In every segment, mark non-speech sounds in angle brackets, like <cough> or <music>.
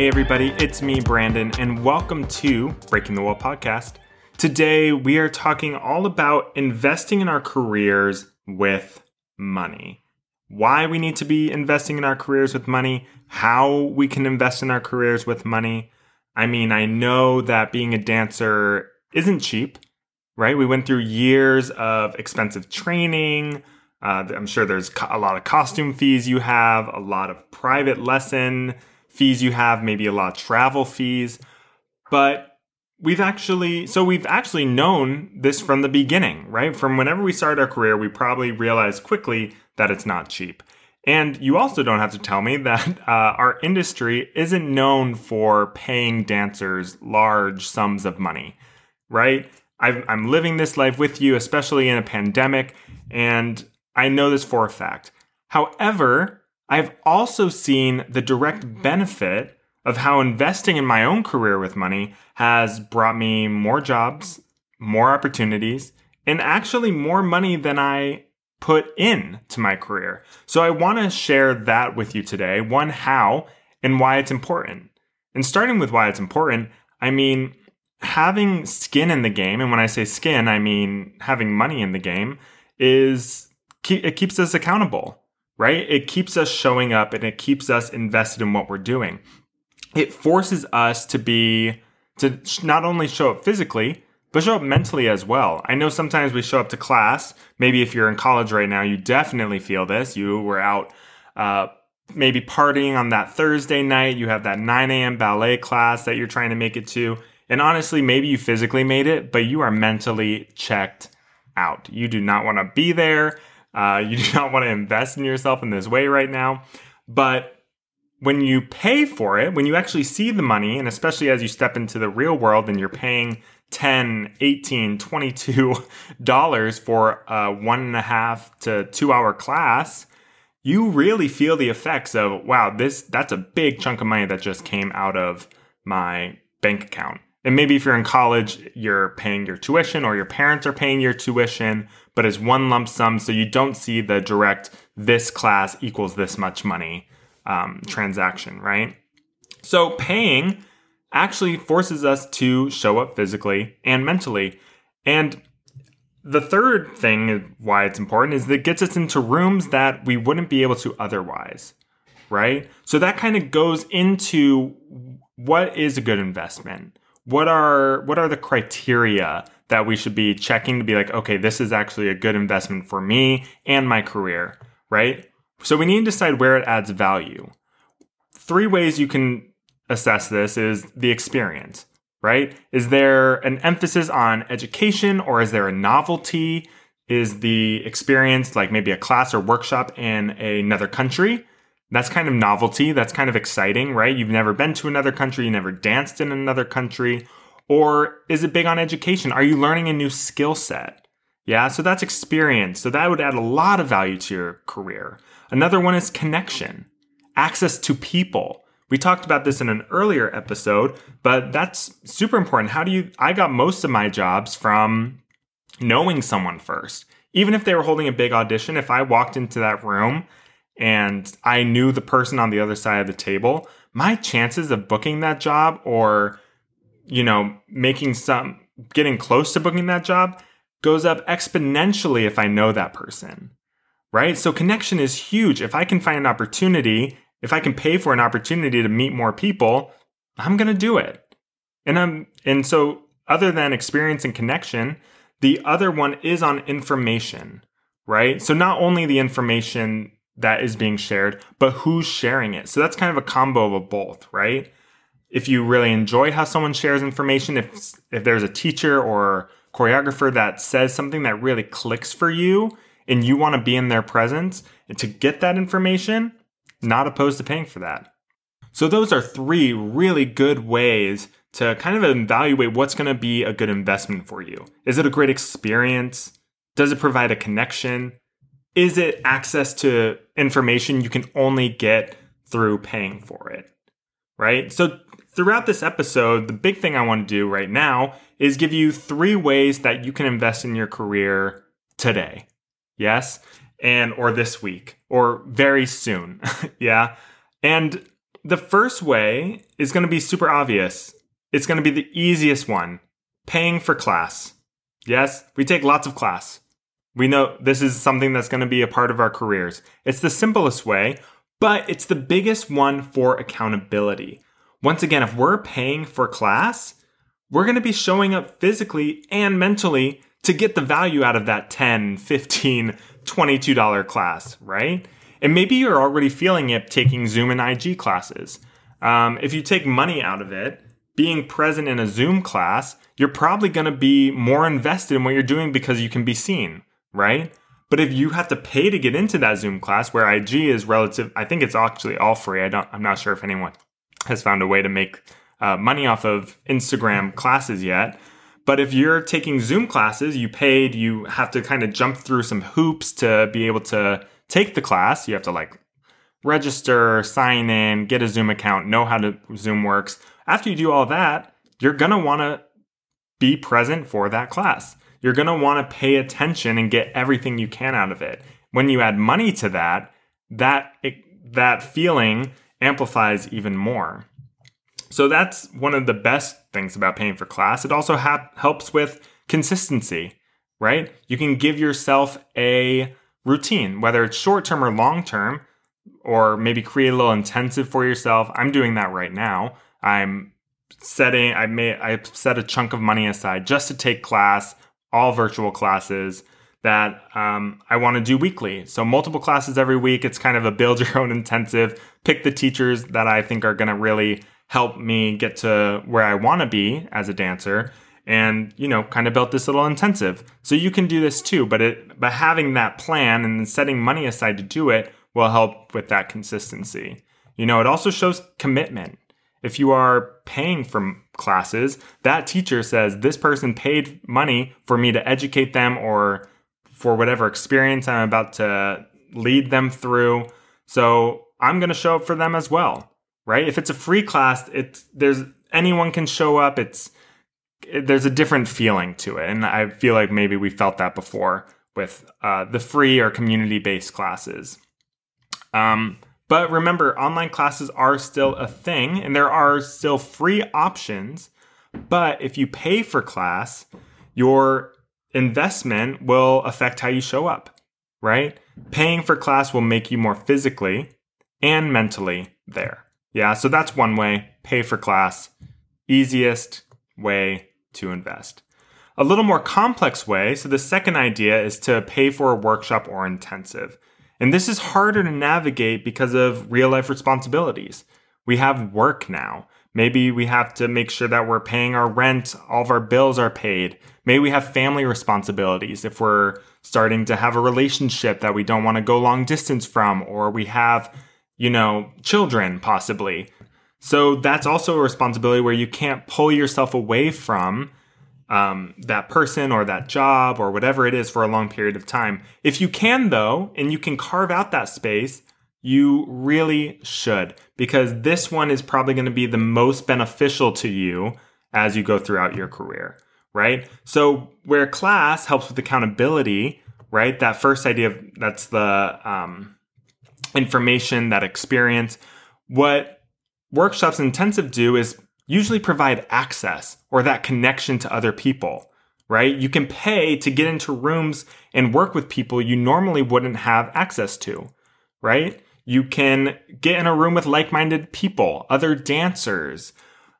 Hey, everybody, it's me, Brandon, and welcome to Breaking the Wall podcast. Today, we are talking all about investing in our careers with money. Why we need to be investing in our careers with money, how we can invest in our careers with money. I mean, I know that being a dancer isn't cheap, right? We went through years of expensive training. Uh, I'm sure there's a lot of costume fees you have, a lot of private lesson fees you have, maybe a lot of travel fees. But we've actually, so we've actually known this from the beginning, right? From whenever we started our career, we probably realized quickly that it's not cheap. And you also don't have to tell me <laughs> that uh, our industry isn't known for paying dancers large sums of money, right? i am living this life with you, especially in a pandemic, and I know this for a fact. However, I've also seen the direct mm-hmm. benefit of how investing in my own career with money has brought me more jobs, more opportunities, and actually more money than I put in to my career. So I want to share that with you today. One, how and why it's important. And starting with why it's important, I mean, having skin in the game, and when I say skin, I mean having money in the game, is it keeps us accountable right? It keeps us showing up and it keeps us invested in what we're doing. It forces us to be, to not only show up physically, but show up mentally as well. I know sometimes we show up to class. Maybe if you're in college right now, you definitely feel this. You were out, uh, maybe partying on that Thursday night. You have that 9 a.m. ballet class that you're trying to make it to. And honestly, maybe you physically made it, but you are mentally checked out. You do not want to be there. Uh, you <laughs> do not want to invest in yourself in this way right now. But when you pay for it, when you actually see the money, and especially as you step into the real world and you're paying 10, 18, 22 <laughs> dollars for a one and a half to two hour class, you really feel the effects of, wow, this, that's a big chunk of money that just came out of my bank account. And maybe if you're in college, you're paying your tuition or your parents are paying your tuition, but as one lump sum. So you don't see the direct, this class equals this much money um, transaction, right? So paying actually forces us to show up physically and mentally. And the third thing why it's important is that it gets us into rooms that we wouldn't be able to otherwise, right? So that kind of goes into what is a good investment what are what are the criteria that we should be checking to be like okay this is actually a good investment for me and my career right? So we need to decide where it adds value. Three ways you can assess this is the experience right? Is there an emphasis on education or is there a novelty? Is the experience like maybe a class or workshop in another country that's kind of novelty. That's kind of exciting, right? You've never been to another country, you never danced in another country. Or is it big on education? Are you learning a new skill set? Yeah, so that's experience. So that would add a lot of value to your career. Another one is connection, access to people. We talked about this in an earlier episode, but that's super important. How do you, I got most of my jobs from knowing someone first. Even if they were holding a big audition, if I walked into that room and I knew the person on the other side of the table, my chances of booking that job or, you know, making some, getting close to booking that job goes up exponentially if I know that person, right? So connection is huge. If I can find an opportunity, if I can pay for an opportunity to meet more people, I'm going to do it. And I'm, and so other than experience and connection, the other one is on information, right? So not only the information that is being shared, but who's sharing it. So that's kind of a combo of a both, right? If you really enjoy how someone shares information, if if there's a teacher or choreographer that says something that really clicks for you and you want to be in their presence and to get that information, not opposed to paying for that. So those are three really good ways to kind of evaluate what's going to be a good investment for you. Is it a great experience? Does it provide a connection? Is it access to information you can only get through paying for it? Right? So, throughout this episode, the big thing I want to do right now is give you three ways that you can invest in your career today. Yes? And or this week or very soon. <laughs> yeah? And the first way is going to be super obvious. It's going to be the easiest one paying for class. Yes, we take lots of class. We know this is something that's going to be a part of our careers. It's the simplest way, but it's the biggest one for accountability. Once again, if we're paying for class, we're going to be showing up physically and mentally to get the value out of that 10, 15, $22 class, right? And maybe you're already feeling it taking Zoom and IG classes. Um, if you take money out of it, being present in a Zoom class, you're probably going to be more invested in what you're doing because you can be seen, right? But if you have to pay to get into that Zoom class where IG is relative, I think it's actually all free. I don't, I'm not sure if anyone has found a way to make uh, money off of Instagram classes yet. But if you're taking Zoom classes, you paid, you have to kind of jump through some hoops to be able to take the class. You have to like register, sign in, get a Zoom account, know how to Zoom works. After you do all that, you're going to want to be present for that class. You're going to want to pay attention and get everything you can out of it. When you add money to that, that that feeling amplifies even more. So that's one of the best things about paying for class. It also ha- helps with consistency, right? You can give yourself a routine, whether it's short term or long term, or maybe create a little intensive for yourself. I'm doing that right now. I'm setting I may I set a chunk of money aside just to take class, all virtual classes that um, I want to do weekly. So multiple classes every week. It's kind of a build <laughs> your own intensive. Pick the teachers that I think are going to really help me get to where I want to be as a dancer and you know kind of built this little intensive so you can do this too but it but having that plan and then setting money aside to do it will help with that consistency you know it also shows commitment if you are paying for classes that teacher says this person paid money for me to educate them or for whatever experience i'm about to lead them through so i'm going to show up for them as well right if it's a free class it's there's anyone can show up it's there's a different feeling to it. And I feel like maybe we felt that before with uh, the free or community based classes. Um, but remember, online classes are still a thing and there are still free options. But if you pay for class, your investment will affect how you show up, right? Paying for class will make you more physically and mentally there. Yeah, so that's one way. Pay for class. Easiest way to invest. A little more complex way, so the second idea is to pay for a workshop or intensive. And this is harder to navigate because of real life responsibilities. We have work now. Maybe we have to make sure that we're paying our rent, all of our bills are paid. Maybe we have family responsibilities if we're starting to have a relationship that we don't want to go long distance from, or we have, you know, children possibly. So that's also a responsibility where you can't pull yourself away from um, that person or that job or whatever it is for a long period of time. If you can, though, and you can carve out that space, you really should, because this one is probably going to be the most beneficial to you as you go throughout your career, right? So, where class helps with accountability, right? That first idea of that's the um, information, that experience. What workshops intensive do is usually provide access or that connection to other people, right? You can pay to get into rooms and work with people you normally wouldn't have access to, right? You can get in a room with like minded people, other dancers.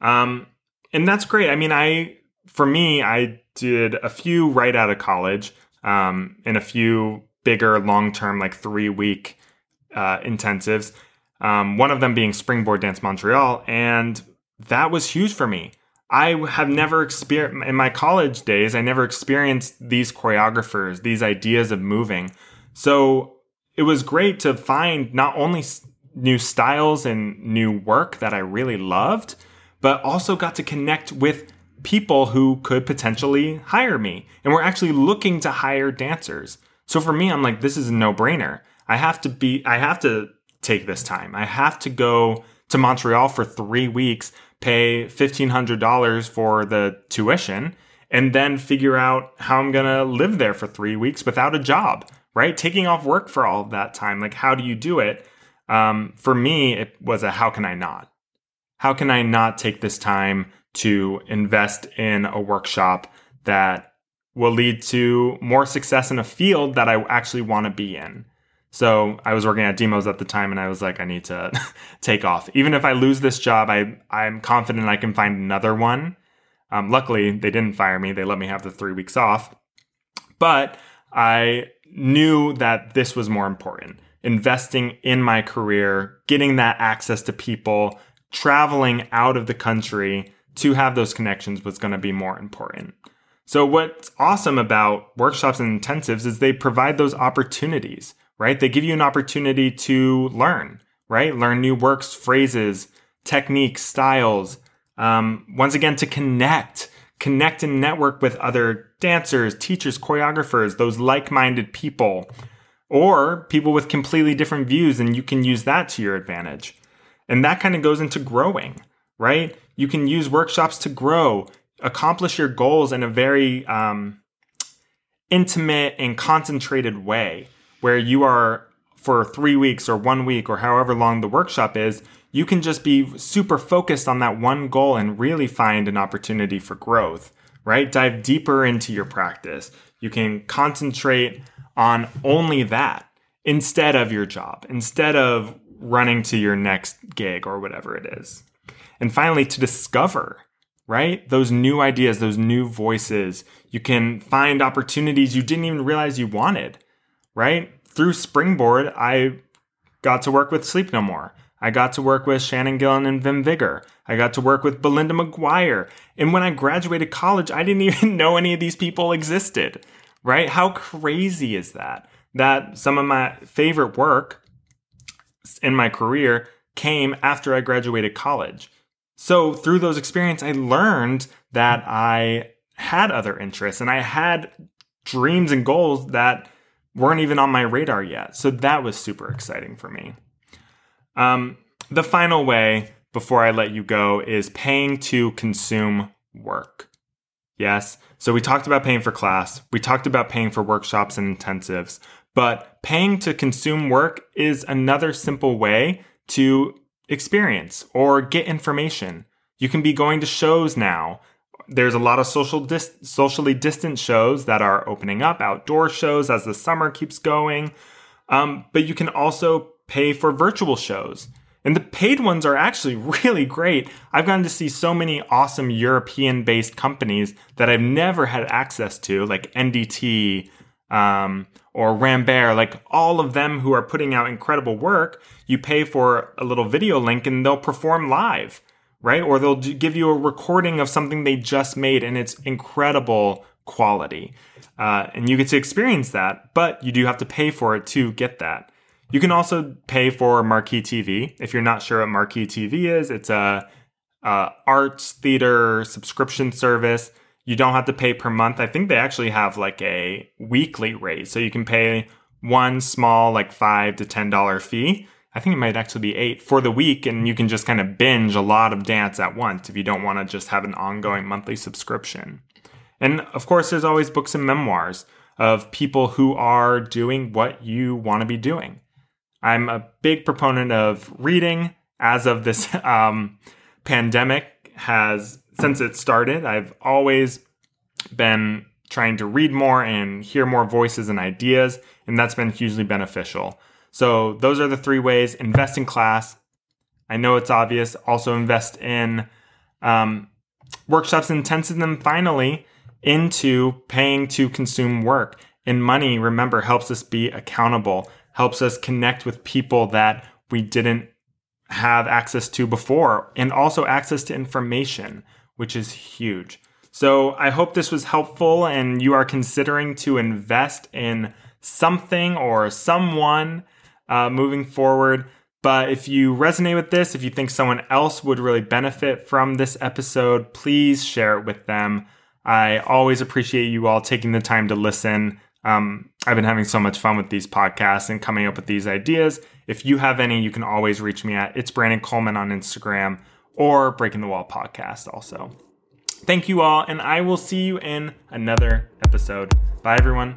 Um, and that's great. I mean, I, for me, I did a few right out of college um, and a few bigger long term, like three week uh, intensives um, one of them being Springboard Dance Montreal, and that was huge for me. I have never experienced in my college days. I never experienced these choreographers, these ideas of moving. So it was great to find not only new styles and new work that I really loved, but also got to connect with people who could potentially hire me. And we're actually looking to hire dancers. So for me, I'm like, this is a no brainer. I have to be, I have to take this time. I have to go to Montreal for three weeks, pay $1,500 for the tuition, and then figure out how I'm going to live there for three weeks without a job, right? Taking off work for all of that time. Like, how do you do it? Um, for me, it was a how can I not? How can I not take this time to invest in a workshop that will lead to more success in a field that I actually want to be in? So I was working at Demos at the time and I was like, I need to <laughs> take off. Even if I lose this job, I, I'm confident I can find another one. Um, luckily, they didn't fire me. They let me have the three weeks off. But I knew that this was more important investing in my career, getting that access to people, traveling out of the country to have those connections was going to be more important. So, what's awesome about workshops and intensives is they provide those opportunities, right? They give you an opportunity to learn, right? Learn new works, phrases, techniques, styles. Um, once again, to connect, connect and network with other dancers, teachers, choreographers, those like minded people, or people with completely different views, and you can use that to your advantage. And that kind of goes into growing, right? You can use workshops to grow, accomplish your goals in a very um, intimate and concentrated way where you are for three weeks or one week or however long the workshop is, you can just be super focused on that one goal and really find an opportunity for growth, right? Dive deeper into your practice. You can concentrate on only that instead of your job, instead of running to your next gig or whatever it is. And finally, to discover, right? Those new ideas, those new voices. You can find opportunities you didn't even realize you wanted, right? Through Springboard, I got to work with Sleep No More. I got to work with Shannon Gillen and Vim Vigor. I got to work with Belinda McGuire. And when I graduated college, I didn't <laughs> even know any of these people existed, right? How crazy is that? That some of my favorite work in my career came after I graduated college. So through those experiences, I learned that I had other interests and I had dreams and goals that weren't even on my radar yet. So that was super exciting for me. Um, the final way before I let you go is paying to consume work. Yes. So we talked about paying for class. We talked about paying for workshops and intensives. But paying to consume work is another simple way to experience or get information. You can be going to shows now. There's a lot of social dis- socially distant shows that are opening up, outdoor shows as the summer keeps going. Um, but you can also pay for virtual shows. And the paid ones are actually <laughs> really great. I've gotten to see so many awesome European based companies that I've never had access to, like NDT, um, or Rambert, like all of them who are putting out incredible work, you pay for a little video link and they'll perform live, right? Or they'll give you a recording of something they just made and it's incredible quality. Uh, and you get to experience that, but you do have to pay for it to get that. You can also pay for Marquee TV. If you're not sure what Marquee TV is, it's a, a arts theater subscription service you don't have to pay per month. I think they actually have like a weekly rate. So you can pay one small, like five to ten dollar fee. I think it might actually be eight for the week, and you can just kind of binge a lot of dance at once if you don't want to just have an ongoing monthly subscription. And of course, there's always books and memoirs of people who are doing what you want to be doing. I'm a big proponent of reading. As of this <laughs> um, pandemic has since it started. I've always been trying to read more and hear more voices and ideas, and that's been hugely beneficial. So, those are the three ways invest in class. I know it's obvious. Also, invest in um, workshops and then finally, into paying to consume work. And money, remember, helps us be accountable, helps us connect with people that we didn't have access to before, and also access to information which is huge. So I hope this was helpful and you are considering to invest in something or someone uh, moving forward. But if you resonate with this, if you think someone else would really benefit from this episode, please share it with them. I always appreciate you all taking the time to listen. Um, I've been having so much fun with these podcasts and coming up with these ideas. If you have any, you can always reach me at it's Brandon Coleman on Instagram or Breaking the Wall podcast also. Thank you all, and I will see you in another episode. Bye, everyone.